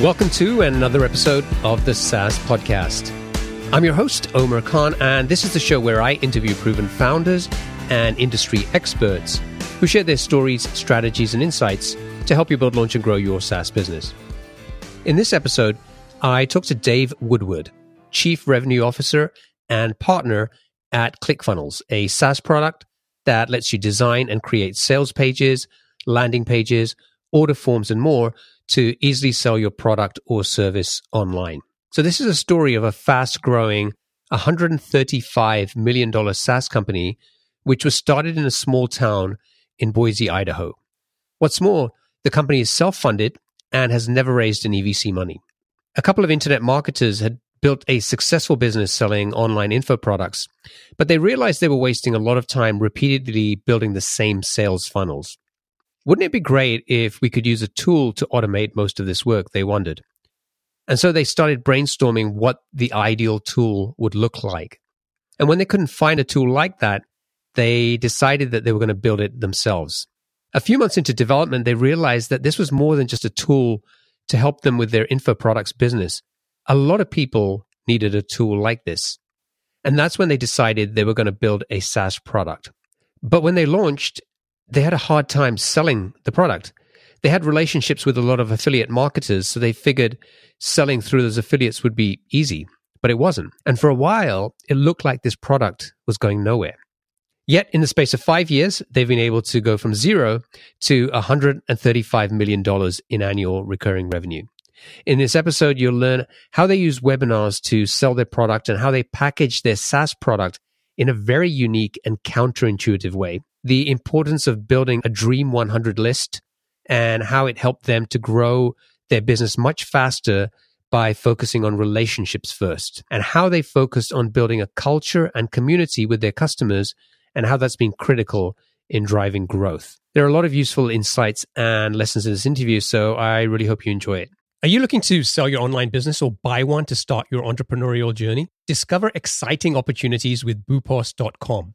Welcome to another episode of the SaaS Podcast. I'm your host, Omer Khan, and this is the show where I interview proven founders and industry experts who share their stories, strategies, and insights to help you build, launch, and grow your SaaS business. In this episode, I talk to Dave Woodward, Chief Revenue Officer and partner at ClickFunnels, a SaaS product that lets you design and create sales pages, landing pages, order forms, and more to easily sell your product or service online. So, this is a story of a fast growing $135 million SaaS company, which was started in a small town in Boise, Idaho. What's more, the company is self funded and has never raised any VC money. A couple of internet marketers had built a successful business selling online info products, but they realized they were wasting a lot of time repeatedly building the same sales funnels. Wouldn't it be great if we could use a tool to automate most of this work? They wondered. And so they started brainstorming what the ideal tool would look like. And when they couldn't find a tool like that, they decided that they were going to build it themselves. A few months into development, they realized that this was more than just a tool to help them with their info products business. A lot of people needed a tool like this. And that's when they decided they were going to build a SaaS product. But when they launched, they had a hard time selling the product. They had relationships with a lot of affiliate marketers, so they figured selling through those affiliates would be easy, but it wasn't. And for a while, it looked like this product was going nowhere. Yet, in the space of five years, they've been able to go from zero to $135 million in annual recurring revenue. In this episode, you'll learn how they use webinars to sell their product and how they package their SaaS product in a very unique and counterintuitive way the importance of building a Dream 100 list and how it helped them to grow their business much faster by focusing on relationships first and how they focused on building a culture and community with their customers and how that's been critical in driving growth. There are a lot of useful insights and lessons in this interview, so I really hope you enjoy it. Are you looking to sell your online business or buy one to start your entrepreneurial journey? Discover exciting opportunities with boopos.com.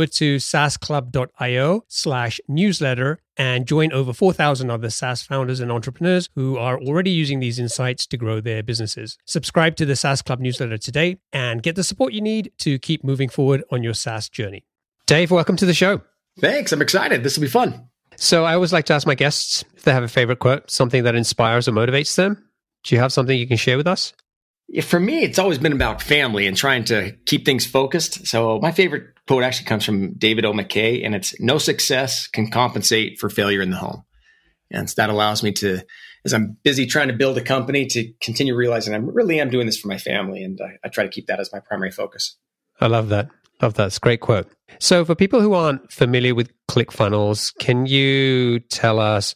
over to saasclub.io slash newsletter and join over 4,000 other SaaS founders and entrepreneurs who are already using these insights to grow their businesses. Subscribe to the SaaS Club newsletter today and get the support you need to keep moving forward on your SaaS journey. Dave, welcome to the show. Thanks. I'm excited. This will be fun. So, I always like to ask my guests if they have a favorite quote, something that inspires or motivates them. Do you have something you can share with us? For me, it's always been about family and trying to keep things focused. So, my favorite quote actually comes from David O. McKay, and it's no success can compensate for failure in the home. And so that allows me to as I'm busy trying to build a company to continue realizing I really am doing this for my family. And I, I try to keep that as my primary focus. I love that. Love that. It's a great quote. So, for people who aren't familiar with ClickFunnels, can you tell us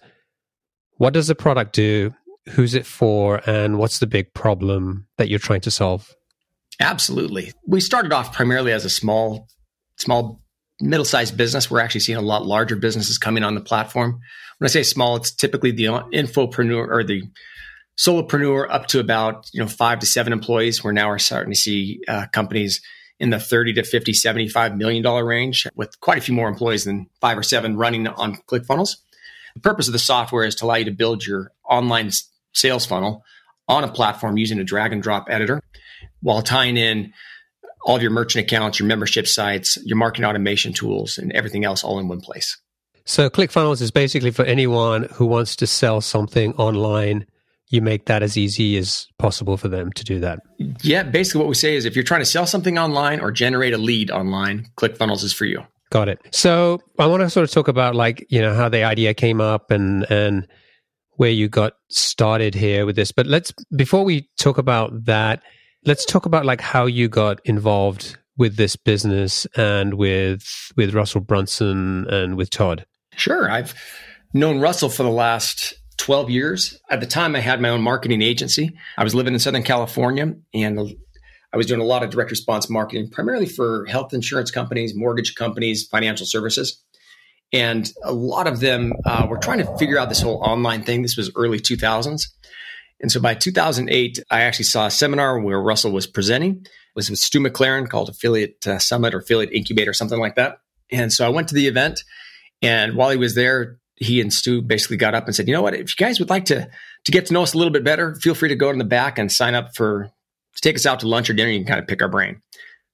what does the product do? Who's it for? And what's the big problem that you're trying to solve? Absolutely. We started off primarily as a small, small, middle sized business. We're actually seeing a lot larger businesses coming on the platform. When I say small, it's typically the infopreneur or the solopreneur up to about you know five to seven employees. We're now are starting to see uh, companies in the 30 to 50, 75 million dollar range with quite a few more employees than five or seven running on ClickFunnels. The purpose of the software is to allow you to build your online sales funnel on a platform using a drag and drop editor while tying in all of your merchant accounts, your membership sites, your marketing automation tools, and everything else all in one place. So ClickFunnels is basically for anyone who wants to sell something online you make that as easy as possible for them to do that. Yeah, basically what we say is if you're trying to sell something online or generate a lead online, ClickFunnels is for you. Got it. So I want to sort of talk about like, you know, how the idea came up and and where you got started here with this. But let's before we talk about that, let's talk about like how you got involved with this business and with with Russell Brunson and with Todd. Sure. I've known Russell for the last 12 years. At the time, I had my own marketing agency. I was living in Southern California and I was doing a lot of direct response marketing, primarily for health insurance companies, mortgage companies, financial services. And a lot of them uh, were trying to figure out this whole online thing. This was early 2000s. And so by 2008, I actually saw a seminar where Russell was presenting. It was with Stu McLaren called Affiliate uh, Summit or Affiliate Incubator, something like that. And so I went to the event. And while he was there, he and Stu basically got up and said, "You know what? If you guys would like to to get to know us a little bit better, feel free to go in the back and sign up for to take us out to lunch or dinner. You can kind of pick our brain."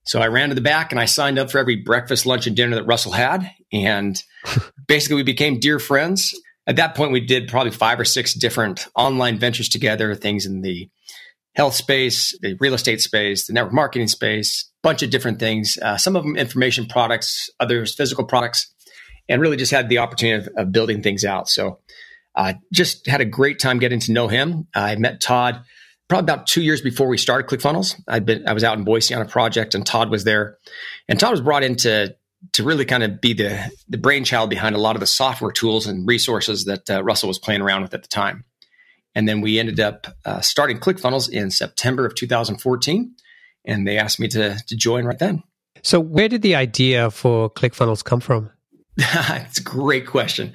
So I ran to the back and I signed up for every breakfast, lunch, and dinner that Russell had, and basically we became dear friends. At that point, we did probably five or six different online ventures together, things in the health space, the real estate space, the network marketing space, bunch of different things. Uh, some of them information products, others physical products and really just had the opportunity of, of building things out. So uh, just had a great time getting to know him. I met Todd probably about two years before we started ClickFunnels. I'd been I was out in Boise on a project, and Todd was there. And Todd was brought in to to really kind of be the the brainchild behind a lot of the software tools and resources that uh, Russell was playing around with at the time. And then we ended up uh, starting ClickFunnels in September of 2014, and they asked me to to join right then. So, where did the idea for ClickFunnels come from? it's a great question.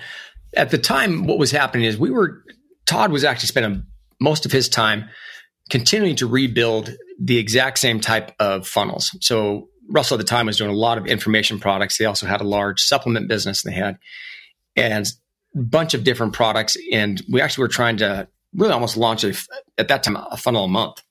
At the time, what was happening is we were, Todd was actually spending most of his time continuing to rebuild the exact same type of funnels. So Russell at the time was doing a lot of information products. They also had a large supplement business they had and a bunch of different products. And we actually were trying to really almost launch a, at that time a funnel a month.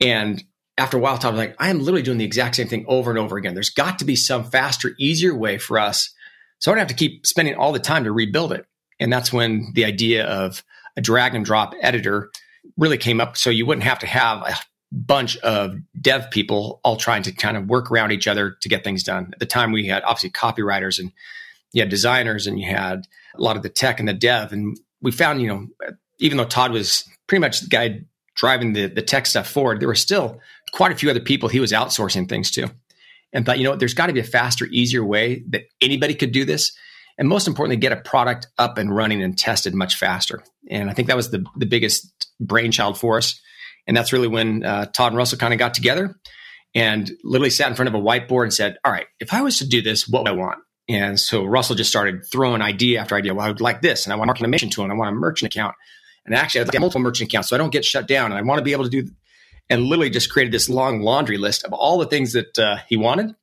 And after a while, Todd was like, I am literally doing the exact same thing over and over again. There's got to be some faster, easier way for us so I don't have to keep spending all the time to rebuild it. And that's when the idea of a drag and drop editor really came up. So you wouldn't have to have a bunch of dev people all trying to kind of work around each other to get things done. At the time, we had obviously copywriters and you had designers and you had a lot of the tech and the dev. And we found, you know, even though Todd was pretty much the guy driving the, the tech stuff forward, there were still quite a few other people he was outsourcing things to and thought, you know, there's got to be a faster, easier way that anybody could do this. And most importantly, get a product up and running and tested much faster. And I think that was the, the biggest brainchild for us. And that's really when uh, Todd and Russell kind of got together and literally sat in front of a whiteboard and said, all right, if I was to do this, what would I want? And so Russell just started throwing idea after idea. Well, I would like this, and I want a automation tool, and I want a merchant account. And actually, I'd like multiple merchant accounts so I don't get shut down. And I want to be able to do and literally just created this long laundry list of all the things that uh, he wanted.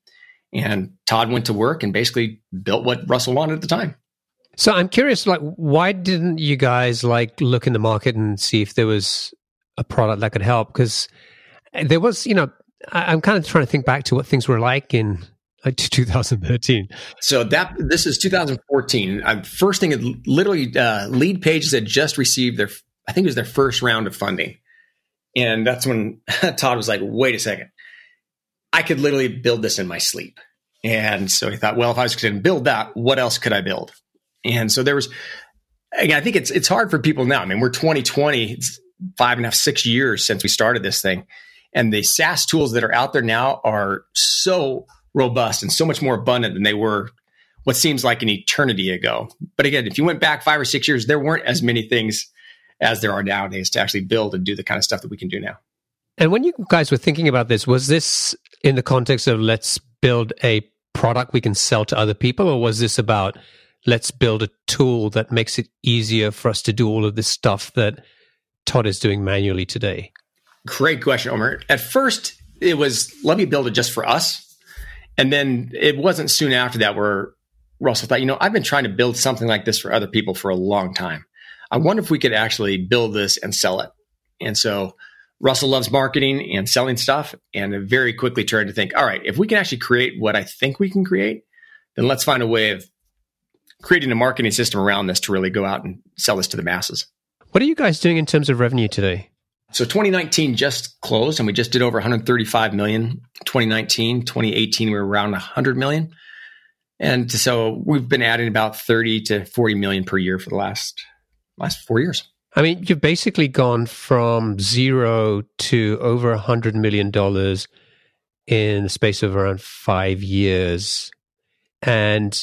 And Todd went to work and basically built what Russell wanted at the time. So I'm curious, like, why didn't you guys like look in the market and see if there was a product that could help? Because there was, you know, I, am kind of trying to think back to what things were like in like 2013. So that this is 2014. I'm, first thing, literally, uh, Leadpages had just received their, I think it was their first round of funding. And that's when Todd was like, wait a second. I could literally build this in my sleep. And so he thought, well, if I was going to build that, what else could I build? And so there was again, I think it's it's hard for people now. I mean, we're 2020, it's five and a half, six years since we started this thing. And the SaaS tools that are out there now are so robust and so much more abundant than they were what seems like an eternity ago. But again, if you went back five or six years, there weren't as many things as there are nowadays to actually build and do the kind of stuff that we can do now. And when you guys were thinking about this, was this in the context of let's build a product we can sell to other people, or was this about let's build a tool that makes it easier for us to do all of this stuff that Todd is doing manually today? Great question, Omer. At first, it was let me build it just for us. And then it wasn't soon after that where Russell thought, you know, I've been trying to build something like this for other people for a long time. I wonder if we could actually build this and sell it. And so Russell loves marketing and selling stuff and very quickly turned to think, all right, if we can actually create what I think we can create, then let's find a way of creating a marketing system around this to really go out and sell this to the masses. What are you guys doing in terms of revenue today? So 2019 just closed and we just did over 135 million. 2019, 2018 we were around 100 million. And so we've been adding about 30 to 40 million per year for the last last 4 years. I mean, you've basically gone from 0 to over 100 million dollars in the space of around 5 years. And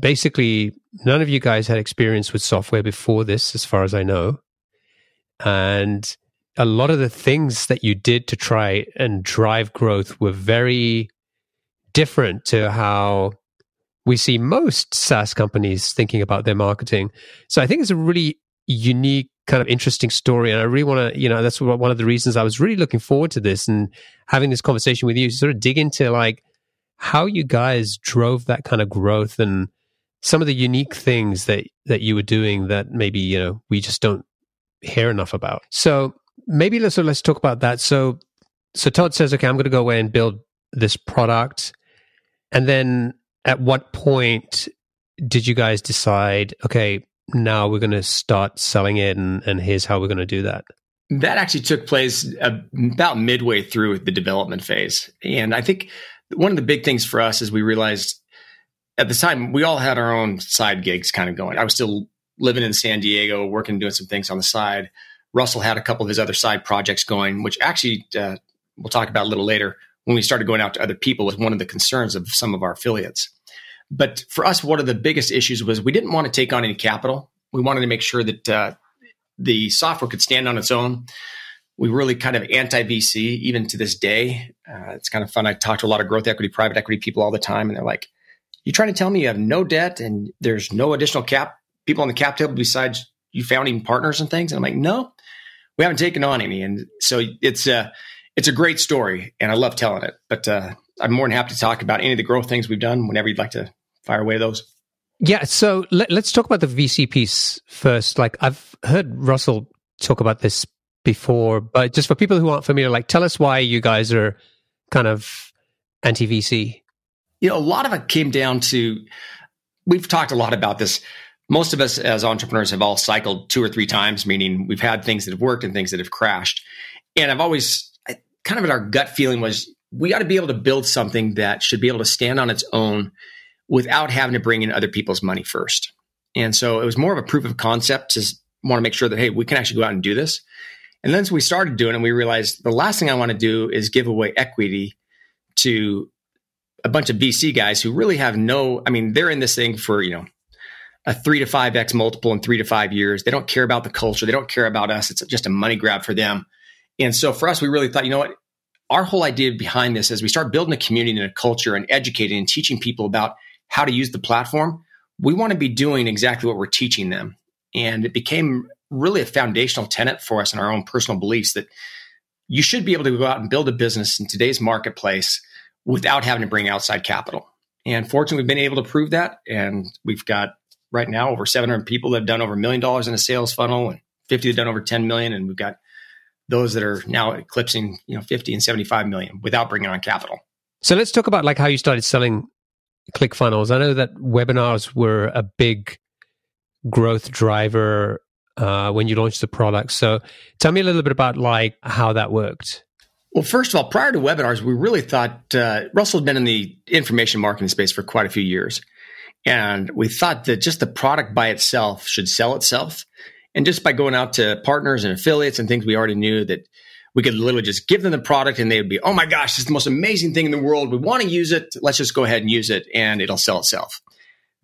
basically none of you guys had experience with software before this as far as I know. And a lot of the things that you did to try and drive growth were very different to how we see most SaaS companies thinking about their marketing. So I think it's a really unique kind of interesting story. And I really want to, you know, that's one of the reasons I was really looking forward to this and having this conversation with you, to sort of dig into like how you guys drove that kind of growth and some of the unique things that, that you were doing that maybe, you know, we just don't hear enough about. So maybe let's, so let's talk about that. So, so Todd says, okay, I'm going to go away and build this product. And then at what point did you guys decide, okay, now we're going to start selling it and, and here's how we're going to do that? That actually took place about midway through the development phase. And I think one of the big things for us is we realized at the time we all had our own side gigs kind of going. I was still living in San Diego, working, doing some things on the side. Russell had a couple of his other side projects going, which actually uh, we'll talk about a little later. When we started going out to other people, was one of the concerns of some of our affiliates. But for us, one of the biggest issues was we didn't want to take on any capital. We wanted to make sure that uh, the software could stand on its own. We really kind of anti VC, even to this day. Uh, it's kind of fun. I talk to a lot of growth equity, private equity people all the time, and they're like, "You trying to tell me you have no debt and there's no additional cap people on the cap table besides you founding partners and things?" And I'm like, "No, we haven't taken on any." And so it's a uh, it's a great story, and I love telling it. But uh, I'm more than happy to talk about any of the growth things we've done whenever you'd like to fire away those. Yeah. So let, us talk about the VC piece first. Like I've heard Russell talk about this before, but just for people who aren't familiar, like tell us why you guys are kind of anti VC. You know, a lot of it came down to we've talked a lot about this. Most of us as entrepreneurs have all cycled two or three times, meaning we've had things that have worked and things that have crashed. And I've always kind of our gut feeling was we got to be able to build something that should be able to stand on its own without having to bring in other people's money first. And so it was more of a proof of concept to want to make sure that, hey, we can actually go out and do this. And then so we started doing it, and we realized the last thing I want to do is give away equity to a bunch of VC guys who really have no, I mean, they're in this thing for, you know, a three to five X multiple in three to five years. They don't care about the culture. They don't care about us. It's just a money grab for them. And so for us, we really thought, you know what? Our whole idea behind this is we start building a community and a culture and educating and teaching people about how to use the platform. We want to be doing exactly what we're teaching them. And it became really a foundational tenet for us in our own personal beliefs that you should be able to go out and build a business in today's marketplace without having to bring outside capital. And fortunately, we've been able to prove that. And we've got right now over 700 people that have done over a million dollars in a sales funnel and 50 that have done over 10 million. And we've got those that are now eclipsing you know 50 and 75 million without bringing on capital so let's talk about like how you started selling ClickFunnels i know that webinars were a big growth driver uh, when you launched the product so tell me a little bit about like how that worked well first of all prior to webinars we really thought uh, russell had been in the information marketing space for quite a few years And we thought that just the product by itself should sell itself. And just by going out to partners and affiliates and things we already knew that we could literally just give them the product and they would be, oh my gosh, is the most amazing thing in the world. We want to use it. Let's just go ahead and use it and it'll sell itself.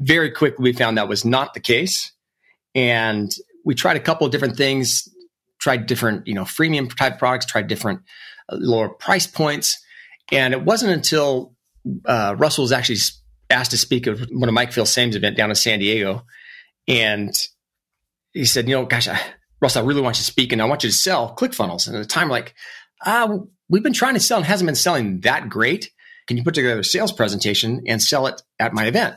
Very quickly, we found that was not the case. And we tried a couple of different things, tried different, you know, freemium type products, tried different lower price points. And it wasn't until uh, Russell was actually asked to speak at one of Mike Filsaime's event down in San Diego. And he said, you know, gosh, I, Russ, I really want you to speak and I want you to sell ClickFunnels. And at the time, like, uh, we've been trying to sell and hasn't been selling that great. Can you put together a sales presentation and sell it at my event?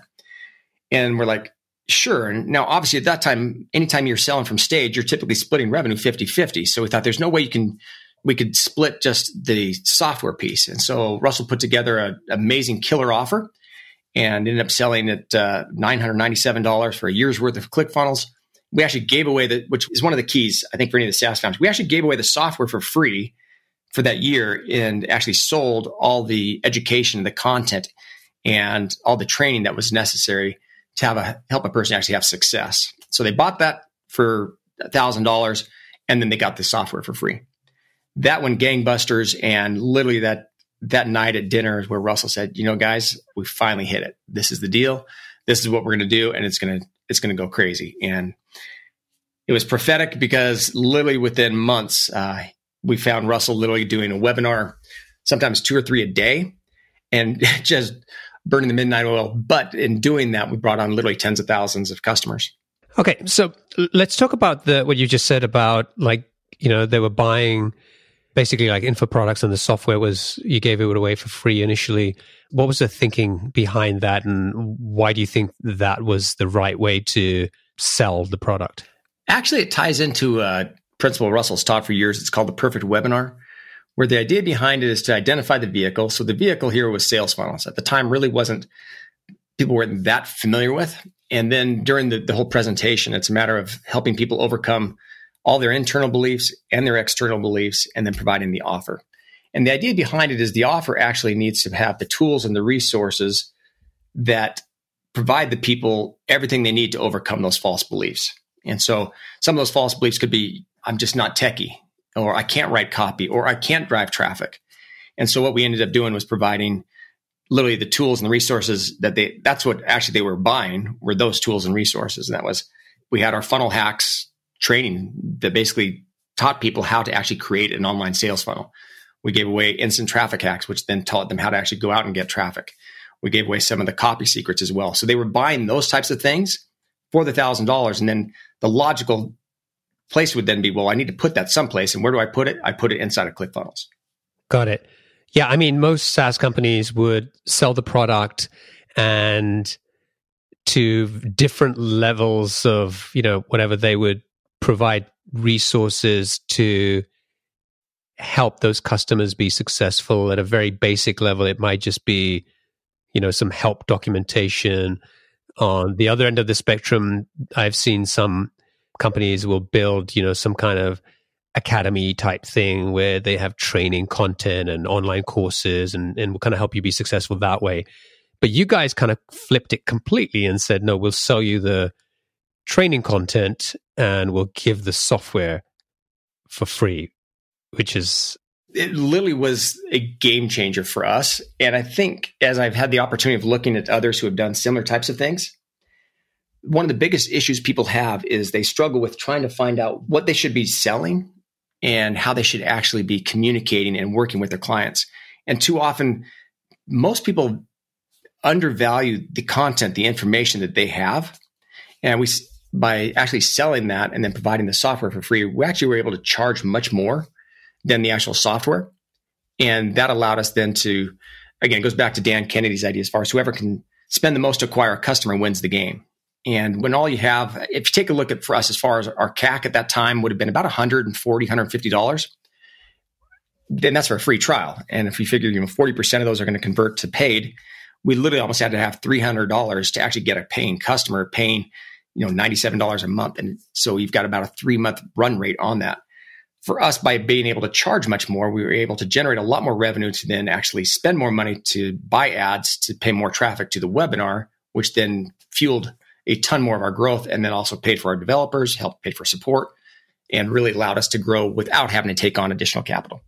And we're like, sure. And now, obviously, at that time, anytime you're selling from stage, you're typically splitting revenue 50 50. So we thought there's no way you can, we could split just the software piece. And so Russell put together an amazing killer offer and ended up selling at uh, $997 for a year's worth of ClickFunnels we actually gave away the, which is one of the keys, I think, for any of the SaaS founders. We actually gave away the software for free for that year and actually sold all the education, the content, and all the training that was necessary to have a help a person actually have success. So they bought that for thousand dollars, and then they got the software for free. That went gangbusters, and literally that that night at dinner is where Russell said, "You know, guys, we finally hit it. This is the deal. This is what we're going to do, and it's going to it's going to go crazy." And it was prophetic because literally within months, uh, we found Russell literally doing a webinar, sometimes two or three a day, and just burning the midnight oil. But in doing that, we brought on literally tens of thousands of customers. Okay, so let's talk about the what you just said about like you know they were buying basically like info products and the software was you gave it away for free initially. What was the thinking behind that, and why do you think that was the right way to sell the product? Actually, it ties into uh, principle Russell's taught for years. It's called the perfect webinar, where the idea behind it is to identify the vehicle. So the vehicle here was sales funnels. At the time, really wasn't people weren't that familiar with. And then during the, the whole presentation, it's a matter of helping people overcome all their internal beliefs and their external beliefs, and then providing the offer. And the idea behind it is the offer actually needs to have the tools and the resources that provide the people everything they need to overcome those false beliefs. And so some of those false beliefs could be I'm just not techie, or I can't write copy, or I can't drive traffic. And so what we ended up doing was providing literally the tools and the resources that they that's what actually they were buying were those tools and resources. And that was we had our funnel hacks training that basically taught people how to actually create an online sales funnel. We gave away instant traffic hacks, which then taught them how to actually go out and get traffic. We gave away some of the copy secrets as well. So they were buying those types of things for the thousand dollars. And then the logical place would then be, well, I need to put that someplace. And where do I put it? I put it inside of ClickFunnels. Got it. Yeah. I mean, most SaaS companies would sell the product and to different levels of, you know, whatever they would provide resources to help those customers be successful at a very basic level. It might just be, you know, some help documentation, on the other end of the spectrum, I've seen some companies will build, you know, some kind of academy type thing where they have training content and online courses and, and will kind of help you be successful that way. But you guys kind of flipped it completely and said, no, we'll sell you the training content and we'll give the software for free, which is it literally was a game changer for us. And I think as I've had the opportunity of looking at others who have done similar types of things, one of the biggest issues people have is they struggle with trying to find out what they should be selling and how they should actually be communicating and working with their clients. And too often, most people undervalue the content, the information that they have. And we, by actually selling that and then providing the software for free, we actually were able to charge much more than the actual software. And that allowed us then to, again, goes back to Dan Kennedy's idea as far as whoever can spend the most to acquire a customer wins the game. And when all you have, if you take a look at for us as far as our CAC at that time would have been about 140 $150, then that's for a free trial. And if you figure, you know, 40% of those are going to convert to paid, we literally almost had to have $300 to actually get a paying customer paying, you know, $97 a month. And so you've got about a three month run rate on that for us, by being able to charge much more, we were able to generate a lot more revenue to then actually spend more money to buy ads to pay more traffic to the webinar, which then fueled a ton more of our growth and then also paid for our developers, helped pay for support, and really allowed us to grow without having to take on additional capital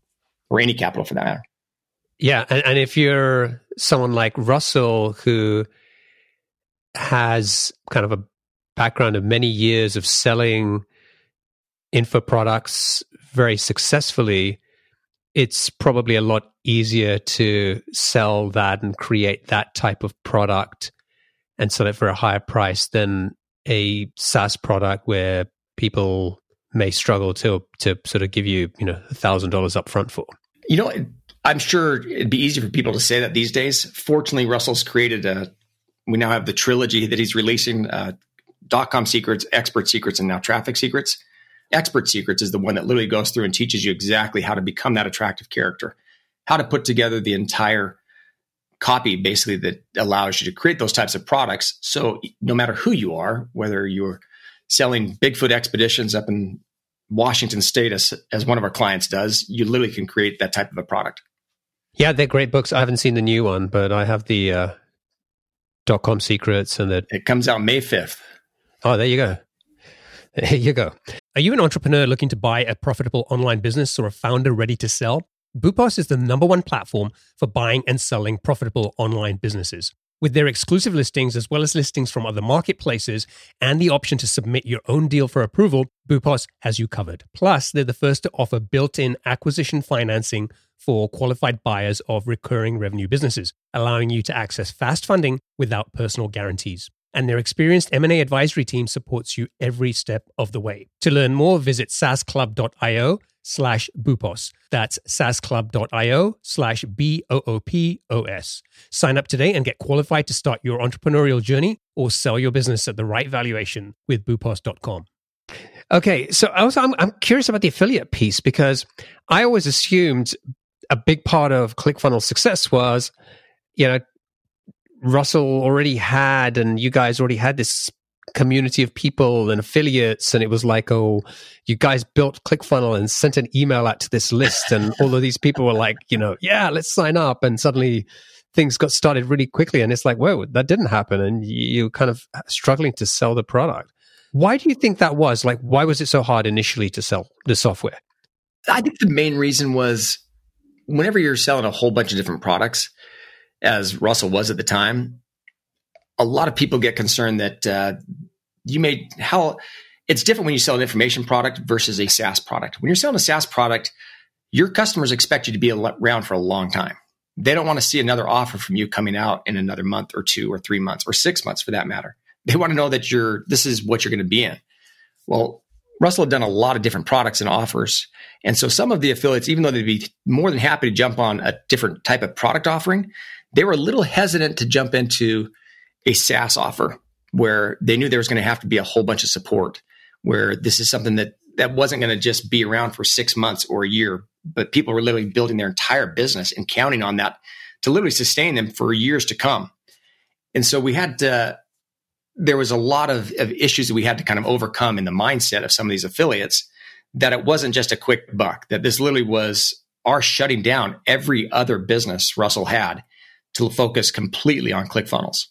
or any capital for that matter. Yeah. And, and if you're someone like Russell who has kind of a background of many years of selling info products very successfully, it's probably a lot easier to sell that and create that type of product and sell it for a higher price than a SaaS product where people may struggle to to sort of give you you know thousand dollars up front for. You know, I'm sure it'd be easy for people to say that these days. Fortunately, Russell's created a. We now have the trilogy that he's releasing: uh, dot com secrets, expert secrets, and now traffic secrets. Expert Secrets is the one that literally goes through and teaches you exactly how to become that attractive character, how to put together the entire copy basically that allows you to create those types of products. So no matter who you are, whether you're selling Bigfoot expeditions up in Washington State as, as one of our clients does, you literally can create that type of a product. Yeah, they're great books. I haven't seen the new one, but I have the uh, dot com secrets and the. It comes out May 5th. Oh, there you go. There you go. Are you an entrepreneur looking to buy a profitable online business or a founder ready to sell? Boopos is the number one platform for buying and selling profitable online businesses. With their exclusive listings, as well as listings from other marketplaces, and the option to submit your own deal for approval, Boopos has you covered. Plus, they're the first to offer built in acquisition financing for qualified buyers of recurring revenue businesses, allowing you to access fast funding without personal guarees and their experienced M&A advisory team supports you every step of the way. To learn more, visit saasclub.io slash boopos. That's saasclub.io slash B-O-O-P-O-S. Sign up today and get qualified to start your entrepreneurial journey or sell your business at the right valuation with boopos.com. Okay, so also I'm, I'm curious about the affiliate piece because I always assumed a big part of ClickFunnels success was, you know, Russell already had, and you guys already had this community of people and affiliates, and it was like, oh, you guys built ClickFunnel and sent an email out to this list, and all of these people were like, you know, yeah, let's sign up, and suddenly things got started really quickly, and it's like, whoa, that didn't happen, and you're kind of struggling to sell the product. Why do you think that was? Like, why was it so hard initially to sell the software? I think the main reason was whenever you're selling a whole bunch of different products, as Russell was at the time, a lot of people get concerned that uh, you may how it's different when you sell an information product versus a SaaS product. When you're selling a SaaS product, your customers expect you to be around for a long time. They don't want to see another offer from you coming out in another month or two or three months or six months for that matter. They want to know that you're this is what you're going to be in. Well, Russell had done a lot of different products and offers. And so some of the affiliates, even though they'd be more than happy to jump on a different type of product offering, they were a little hesitant to jump into a SaaS offer where they knew there was going to have to be a whole bunch of support, where this is something that that wasn't going to just be around for six months or a year, but people were literally building their entire business and counting on that to literally sustain them for years to come. And so we had to, there was a lot of, of issues that we had to kind of overcome in the mindset of some of these affiliates that it wasn't just a quick buck, that this literally was our shutting down every other business Russell had to focus completely on ClickFunnels.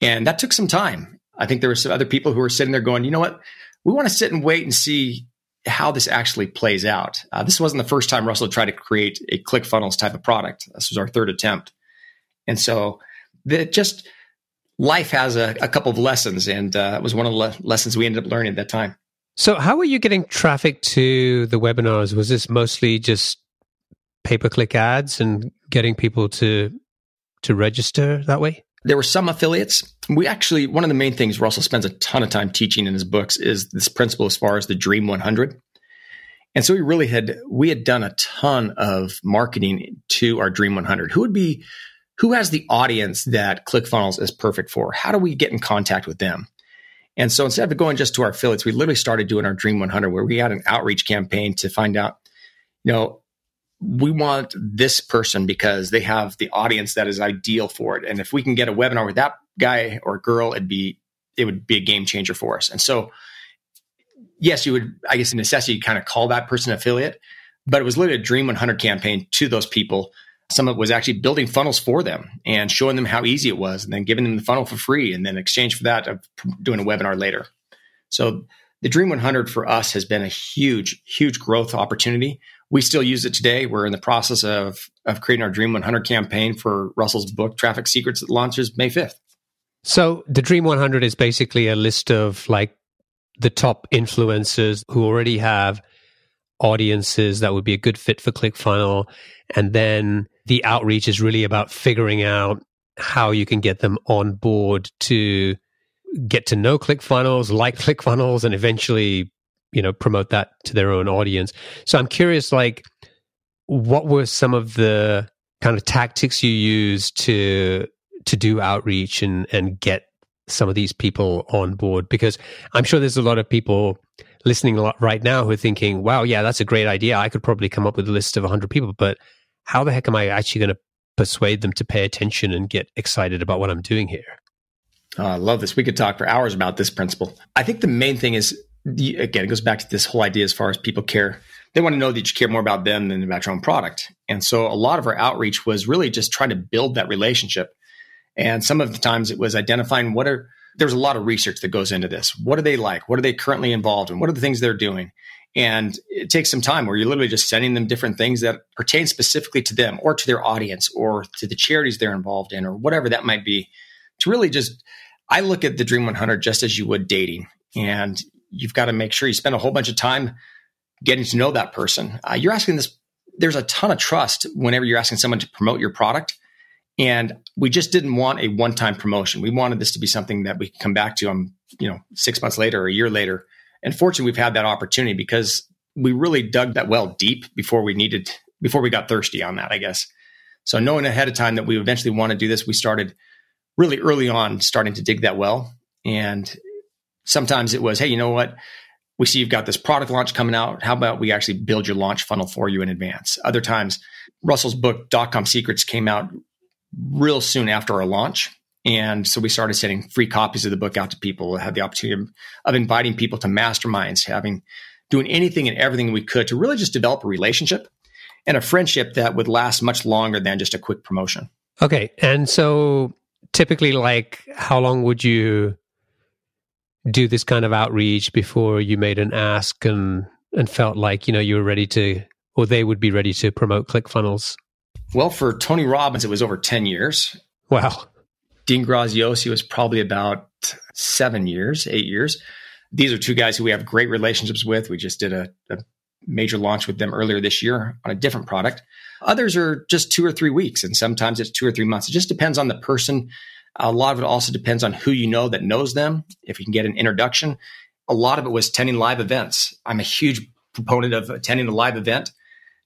And that took some time. I think there were some other people who were sitting there going, you know what? We want to sit and wait and see how this actually plays out. Uh, this wasn't the first time Russell tried to create a ClickFunnels type of product. This was our third attempt. And so that just life has a, a, couple of lessons. And uh, it was one of the le- lessons we ended up learning at that time. So, how were you getting traffic to the webinars? Was this mostly just pay per click ads and getting people to to register that way? There were some affiliates. We actually, one of the main things Russell spends a ton of time teaching in his books is this principle as far as the Dream 100. And so we really had, we had done a ton of marketing to our Dream 100. Who would be, who has the audience that ClickFunnels is perfect for? How do we get in contact with them? And so instead of going just to our affiliates, we literally started doing our Dream 100 where we had an outreach campaign to find out, you know, we want this person because they have the audience that is ideal for it. And if we can get a webinar with that guy or girl, it'd be it would be a game changer for us. And so, yes, you would, I guess, in necessity, kind of call that person affiliate, but it was literally a Dream 100 campaign to those people Some of it was actually building funnels for them and showing them how easy it was and then giving them the funnel for free. And then in exchange for that, of doing a webinar later. So the Dream 100 for us has been a huge, huge growth opportunity. We still use it today. We're in the process of, of creating our Dream 100 campaign for Russell's book, Traffic Secrets, that launches May 5th. So the Dream 100 is basically a list of like the top influencers who already have audiences that would be a good fit for ClickFunnels. And then the outreach is really about figuring out how you can get them on board to get to know ClickFunnels, like ClickFunnels, and eventually, you know, promote that to their own audience. So I'm curious, like, what were some of the kind of tactics you used to to do outreach and and get some of these people on board? Because I'm sure there's a lot of people listening a lot right now who are thinking, "Wow, yeah, that's a great idea. I could probably come up with a list of 100 people, but how the heck am I actually going to persuade them to pay attention and get excited about what I'm doing here?" Oh, I love this. We could talk for hours about this principle. I think the main thing is, again, it goes back to this whole idea as far as people care. They want to know that you care more about them than about your own product. And so a lot of our outreach was really just trying to build that relationship. And some of the times it was identifying what are, there's a lot of research that goes into this. What are they like? What are they currently involved in? What are the things they're doing? And it takes some time where you're literally just sending them different things that pertain specifically to them or to their audience or to the charities they're involved in or whatever that might be to really just I look at the Dream 100 just as you would dating, and you've got to make sure you spend a whole bunch of time getting to know that person. Uh, you're asking this. There's a ton of trust whenever you're asking someone to promote your product. And we just didn't want a one-time promotion. We wanted this to be something that we could come back to, um, you know, six months later or a year later. And fortunately, we've had that opportunity because we really dug that well deep before we needed, before we got thirsty on that, I guess. So knowing ahead of time that we eventually want to do this, we started really early on starting to dig that well. And sometimes it was, hey, you know what? We see you've got this product launch coming out. How about we actually build your launch funnel for you in advance? Other times, Russell's book, Dot Com Secrets, came out real soon after our launch. And so we started sending free copies of the book out to people, had the opportunity of inviting people to masterminds, having doing anything and everything we could to really just develop a relationship and a friendship that would last much longer than just a quick promotion. Okay. And so typically like how long would you do this kind of outreach before you made an ask and and felt like you know you were ready to or they would be ready to promote ClickFunnels? Well, for Tony Robbins, it was over ten years. Wow. Dean Graziosi was probably about seven years, eight years. These are two guys who we have great relationships with. We just did a, a major launch with them earlier this year on a different product. Others are just two or three weeks, and sometimes it's two or three months. It just depends on the person. A lot of it also depends on who you know that knows them. If you can get an introduction, a lot of it was attending live events. I'm a huge proponent of attending a live event.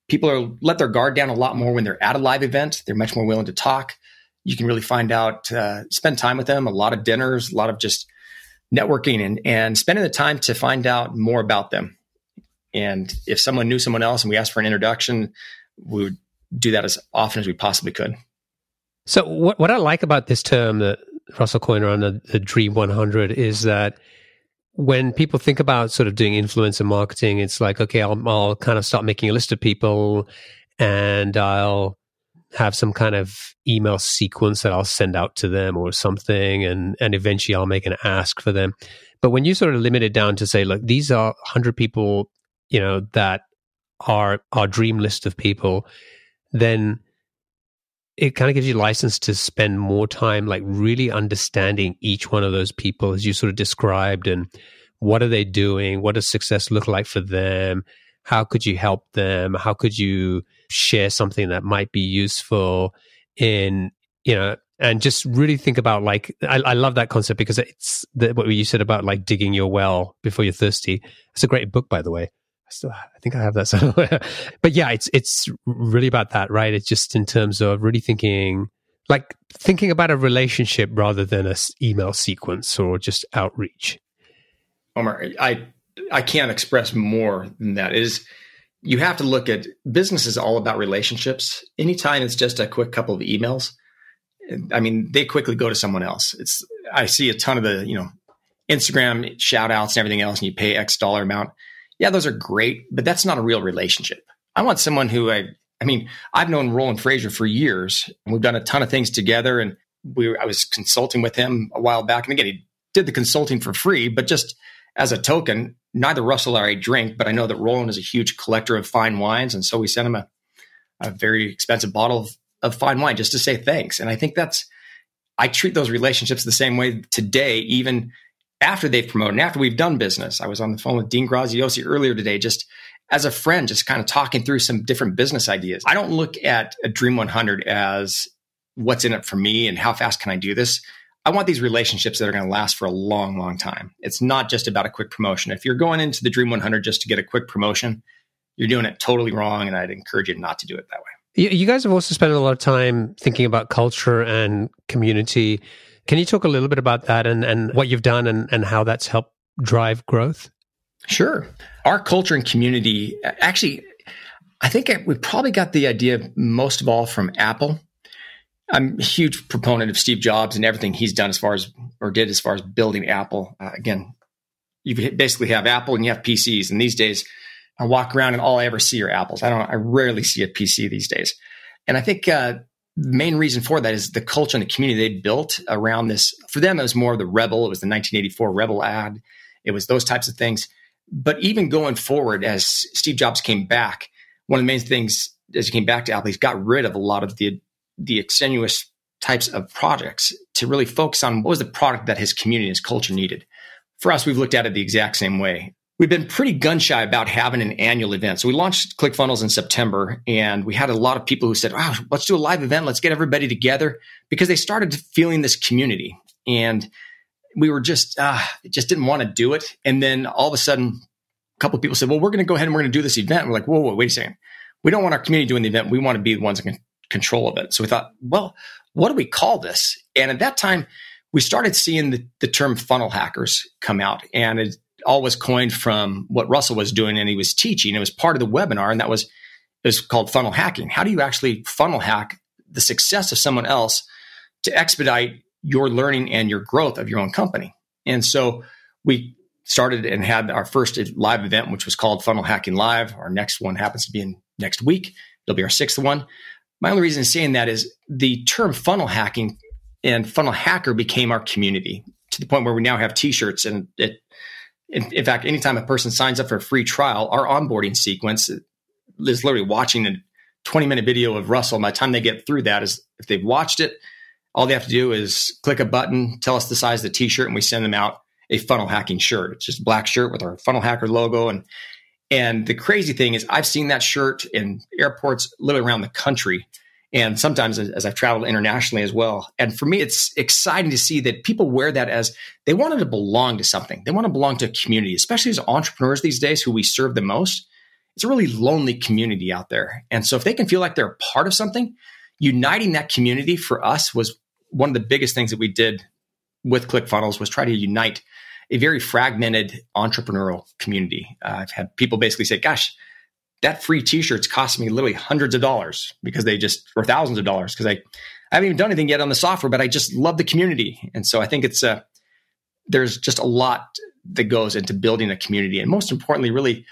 People are let their guard down a lot more when they're at a live event. They're much more willing to talk. You can really find out, uh, spend time with them. A lot of dinners, a lot of just networking and, and spending the time to find out more about them. And if someone knew someone else and we asked for an introduction, we would do that as often as we possibly could. So what what I like about this term that Russell coined around the, the Dream 100 is that when people think about sort of doing influencer marketing, it's like, okay, I'll, I'll kind of start making a list of people and I'll have some kind of email sequence that I'll send out to them or something. And, and eventually I'll make an ask for them. But when you sort of limit it down to say, look, these are 100 people, you know, that are our dream list of people, then it kind of gives you license to spend more time like really understanding each one of those people as you sort of described and what are they doing? What does success look like for them? How could you help them? How could you share something that might be useful in you know and just really think about like I, I love that concept because it's the, what you said about like digging your well before you're thirsty. It's a great book by the way still I think I have that somewhere. but yeah, it's it's really about that, right? It's just in terms of really thinking like thinking about a relationship rather than a email sequence or just outreach. Omer, I I can't express more than that. It is you have to look at business is all about relationships. Anytime it's just a quick couple of emails, I mean, they quickly go to someone else. It's I see a ton of the, you know, Instagram shout outs and everything else, and you pay X dollar amount yeah, those are great, but that's not a real relationship. I want someone who I, I mean, I've known Roland Frasier for years. And we've done a ton of things together, and we I was consulting with him a while back. And again, he did the consulting for free, but just as a token, neither Russell or I drink, but I know that Roland is a huge collector of fine wines, and so we sent him a, a very expensive bottle of, of fine wine just to say thanks. And I think that's I treat those relationships the same way today, even after they've promoted and after we've done business. I was on the phone with Dean Graziosi earlier today, just as a friend, just kind of talking through some different business ideas. I don't look at a Dream 100 as what's in it for me and how fast can I do this. I want these relationships that are going to last for a long, long time. It's not just about a quick promotion. If you're going into the Dream 100 just to get a quick promotion, you're doing it totally wrong. And I'd encourage you not to do it that way. You guys have also spent a lot of time thinking about culture and community. Can you talk a little bit about that and, and what you've done and, and how that's helped drive growth? Sure. Our culture and community, actually, I think we probably got the idea most of all from Apple. I'm a huge proponent of Steve Jobs and everything he's done as far as or did as far as building Apple. Uh, again, you basically have Apple and you have PCs, and these days I walk around and all I ever see are apples. I don't. I rarely see a PC these days, and I think uh, main reason for that is the culture and the community they built around this. For them, it was more of the Rebel. It was the 1984 Rebel ad. It was those types of things. But even going forward, as Steve Jobs came back, one of the main things as he came back to Apple, he's got rid of a lot of the the extenuous types of projects to really focus on what was the product that his community, his culture needed. For us, we've looked at it the exact same way. We've been pretty gun shy about having an annual event. So we launched ClickFunnels in September, and we had a lot of people who said, "Wow, let's do a live event. Let's get everybody together," because they started feeling this community, and we were just uh, just didn't want to do it. And then all of a sudden, a couple of people said, "Well, we're going to go ahead and we're going to do this event." We're like, "Whoa, whoa, wait a second. We don't want our community doing the event. We want to be the ones in control of it. So we thought, well, what do we call this? And at that time, we started seeing the, the term funnel hackers come out, and it all was coined from what Russell was doing and he was teaching. It was part of the webinar, and that was was called funnel hacking. How do you actually funnel hack the success of someone else to expedite your learning and your growth of your own company? And so we started and had our first live event, which was called Funnel Hacking Live. Our next one happens to be in next week. It'll be our sixth one. My only reason saying that is the term funnel hacking and funnel hacker became our community to the point where we now have t-shirts and it, in, in, fact, anytime a person signs up for a free trial, our onboarding sequence is literally watching a 20 minute video of Russell. By the time they get through that is if they've watched it, all they have to do is click a button, tell us the size of the t-shirt, and we send them out a funnel hacking shirt. It's just a black shirt with our funnel hacker logo and and the crazy thing is, I've seen that shirt in airports literally around the country. And sometimes as I've traveled internationally as well. And for me, it's exciting to see that people wear that as they wanted to belong to something. They want to belong to a community, especially as entrepreneurs these days who we serve the most. It's a really lonely community out there. And so if they can feel like they're part of something, uniting that community for us was one of the biggest things that we did with ClickFunnels was try to unite a very fragmented entrepreneurial community. Uh, I've had people basically say, gosh, that free t-shirts cost me literally hundreds of dollars because they just, or thousands of dollars because I, I haven't even done anything yet on the software, but I just love the community. And so I think it's, uh, there's just a lot that goes into building a community. And most importantly, really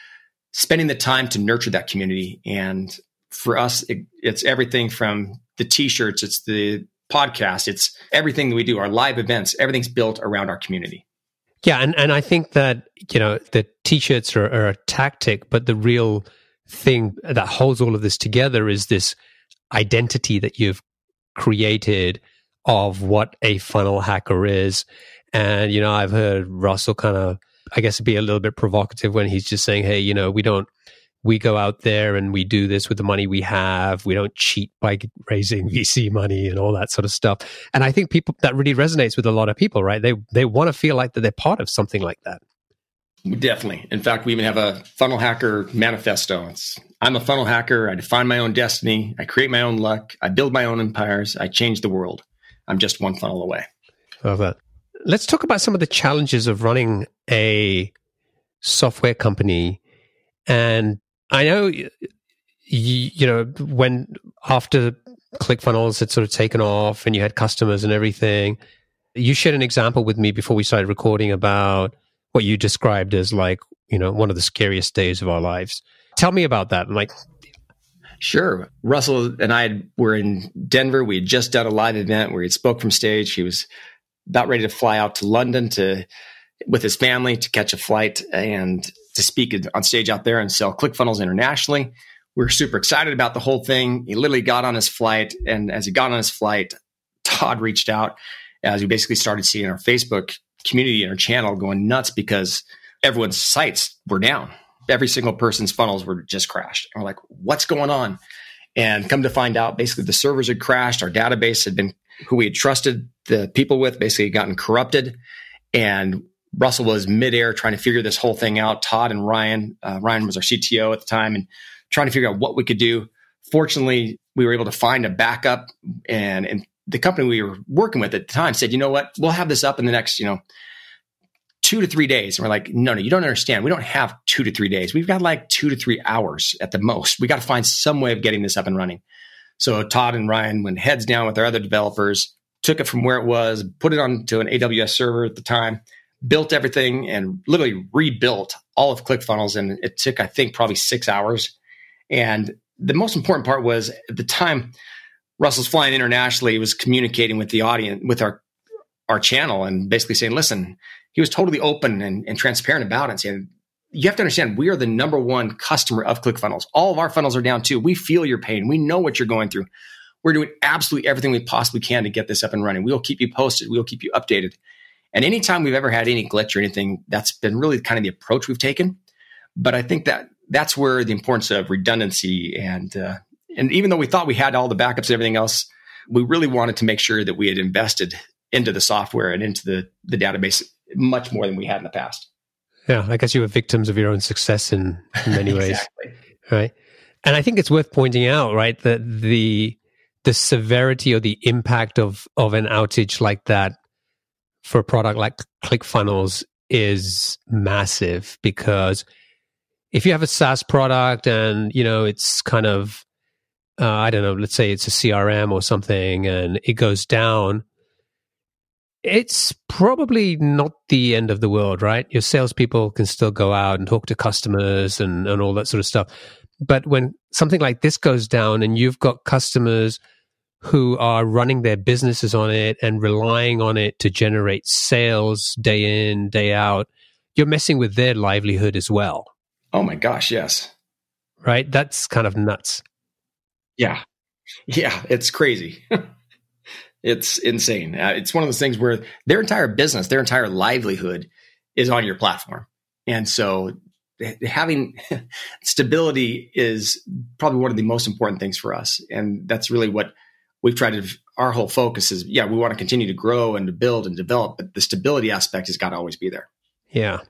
spending the time to nurture that community. And for us, it, it's everything from the t-shirts, it's the podcast, it's everything that we do, our live events, everything's built around our community. Yeah, and, and I think that, you know, the t-shirts are, are a tactic, but the real thing that holds all of this together is this identity that you've created of what a funnel hacker is. And, you know, I've heard Russell kind of, I guess, be a little bit provocative when he's just saying, hey, you know, we don't we go out there and we do this with the money we have. We don't cheat by raising VC money and all that sort of stuff. And I think people that really resonates with a lot of people, right? They they want to feel like that they're part of something like that. Definitely. In fact, we even have a funnel hacker manifesto. It's I'm a funnel hacker. I define my own destiny. I create my own luck. I build my own empires. I change the world. I'm just one funnel away. Love that. Let's talk about some of the challenges of running a software company and I know, you, you know, when after ClickFunnels had sort of taken off and you had customers and everything, you shared an example with me before we started recording about what you described as like, you know, one of the scariest days of our lives. Tell me about that. I'm like, Sure. Russell and I were in Denver. We had just done a live event where he spoke from stage. He was about ready to fly out to London to with his family to catch a flight and to speak on stage out there and sell ClickFunnels internationally. We were super excited about the whole thing. He literally got on his flight, and as he got on his flight, Todd reached out as we basically started seeing our Facebook community and our channel going nuts because everyone's sites were down. Every single person's funnels were just crashed. And we're like, what's going on? And come to find out, basically the servers had crashed. Our database had been who we had trusted the people with basically gotten corrupted. And Russell was midair trying to figure this whole thing out. Todd and Ryan, uh, Ryan was our CTO at the time, and trying to figure out what we could do. Fortunately, we were able to find a backup, and, and the company we were working with at the time said, "You know what? We'll have this up in the next, you know, two to three days." And we're like, "No, no, you don't understand. We don't have two to three days. We've got like two to three hours at the most. We got to find some way of getting this up and running." So Todd and Ryan went heads down with our other developers, took it from where it was, put it onto an AWS server at the time, built everything, and literally rebuilt all of ClickFunnels. And it took, I think, probably six hours. And the most important part was at the time Russell's flying internationally, he was communicating with the audience, with our our channel, and basically saying, "Listen." He was totally open and, and transparent about it, and saying, you have to understand we are the number one customer of ClickFunnels. All of our funnels are down too. We feel your pain. We know what you're going through. We're doing absolutely everything we possibly can to get this up and running. We will keep you posted. We will keep you updated. And anytime we've ever had any glitch or anything, that's been really kind of the approach we've taken. But I think that that's where the importance of redundancy and uh, and even though we thought we had all the backups and everything else, we really wanted to make sure that we had invested into the software and into the the database much more than we had in the past. Yeah, I guess you were victims of your own success in, in many ways. exactly. Right. And I think it's worth pointing out, right, that the the severity or the impact of of an outage like that for a product like ClickFunnels is massive because if you have a SaaS product and you know it's kind of uh, I don't know, let's say it's a CRM or something and it goes down, it's probably not the end of the world, right? Your salespeople can still go out and talk to customers and, and all that sort of stuff. But when something like this goes down and you've got customers who are running their businesses on it and relying on it to generate sales day in, day out, you're messing with their livelihood as well. Oh my gosh, yes. Right? That's kind of nuts. Yeah. Yeah, it's crazy. it's insane. Uh, it's one of those things where their entire business, their entire livelihood is on your platform. And so having stability is probably one of the most important things for us. And that's really what we've tried to, our whole focus is, yeah, we want to continue to grow and to build and develop, but the stability aspect has got to always be there. Yeah.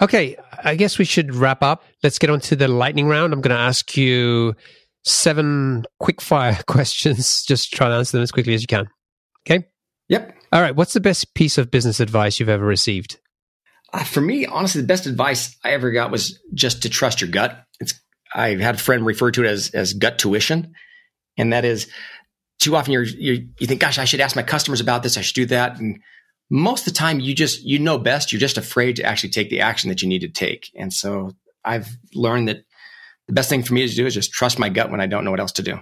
Okay. I guess we should wrap up. Let's get on to the lightning round. I'm going to ask you seven quick fire questions. Just try to answer them as quickly as you can. Okay. Yep. All right. What's the best piece of business advice you've ever received? Uh, for me, honestly, the best advice I ever got was just to trust your gut. It's I've had a friend refer to it as as gut tuition, and that is too often you're, you you think, gosh, I should ask my customers about this. I should do that, and most of the time you just you know best. You're just afraid to actually take the action that you need to take, and so I've learned that the best thing for me to do is just trust my gut when I don't know what else to do.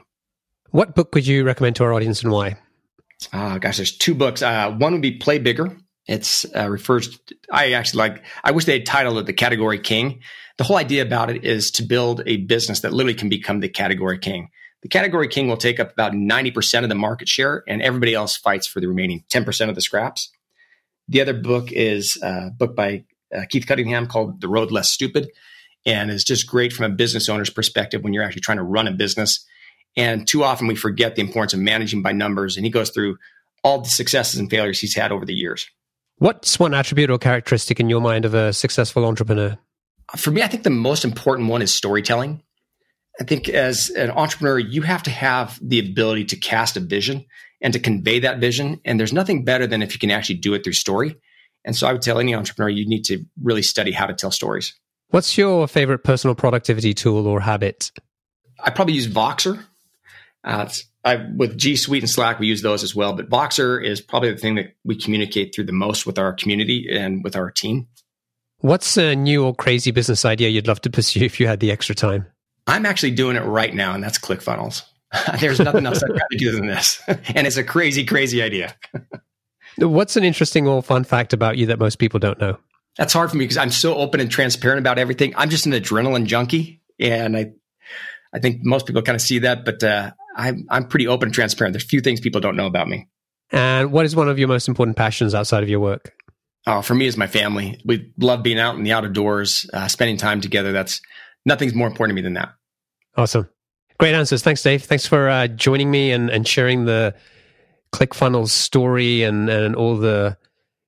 What book would you recommend to our audience and why? Uh, gosh, there's two books. Uh, one would be Play Bigger. It's uh, refers. To, I actually like. I wish they had titled it the Category King. The whole idea about it is to build a business that literally can become the Category King. The Category King will take up about ninety percent of the market share, and everybody else fights for the remaining ten percent of the scraps. The other book is a book by uh, Keith Cunningham called The Road Less Stupid and is just great from a business owner's perspective when you're actually trying to run a business. And too often we forget the importance of managing by numbers. And he goes through all the successes and failures he's had over the years. What's one attribute or characteristic in your mind of a successful entrepreneur? For me, I think the most important one is storytelling. I think as an entrepreneur, you have to have the ability to cast a vision and to convey that vision. And there's nothing better than if you can actually do it through story. And so I would tell any entrepreneur, you need to really study how to tell stories. What's your favorite personal productivity tool or habit? I probably use Voxer. Uh, I, with G Suite and Slack, we use those as well. But Voxer is probably the thing that we communicate through the most with our community and with our team. What's a new or crazy business idea you'd love to pursue if you had the extra time? I'm actually doing it right now, and that's ClickFunnels. There's nothing else I'd rather do than this. and it's a crazy, crazy idea. What's an interesting or fun fact about you that most people don't know? That's hard for me because I'm so open and transparent about everything. I'm just an adrenaline junkie, and I, I think most people kind of see that. But uh, I'm I'm pretty open and transparent. There's few things people don't know about me. And what is one of your most important passions outside of your work? Uh, for me, is my family. We love being out in the outdoors, uh, spending time together. That's nothing's more important to me than that. Awesome. Great answers. Thanks, Dave. Thanks for uh, joining me and, and sharing the ClickFunnels story and, and all the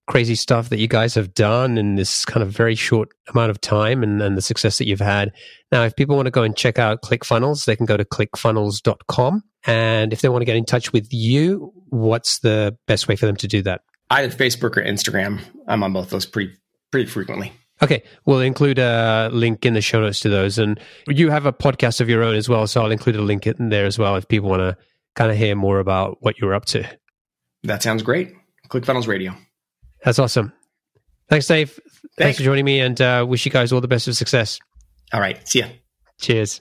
crazy stuff that you guys have done in this kind of very short amount of time and, and the success that you've had. Now, if people want to go and check out ClickFunnels, they can go to clickfunnels.com. And if they want to get in touch with you, what's the best way for them to do that? Either Facebook or Instagram. I'm on both those pretty pretty frequently. Okay, we'll include a link in the show notes to those. And you have a podcast of your own as well, so I'll include a link in there as well if people want to kind of hear more about what you're up to. That sounds great. ClickFunnels Radio. That's awesome. Thanks, Dave. Thanks, Thanks for joining me, and uh, wish you guys all the best of success. All right, see ya. Cheers.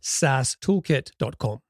SaaStoolkit.com.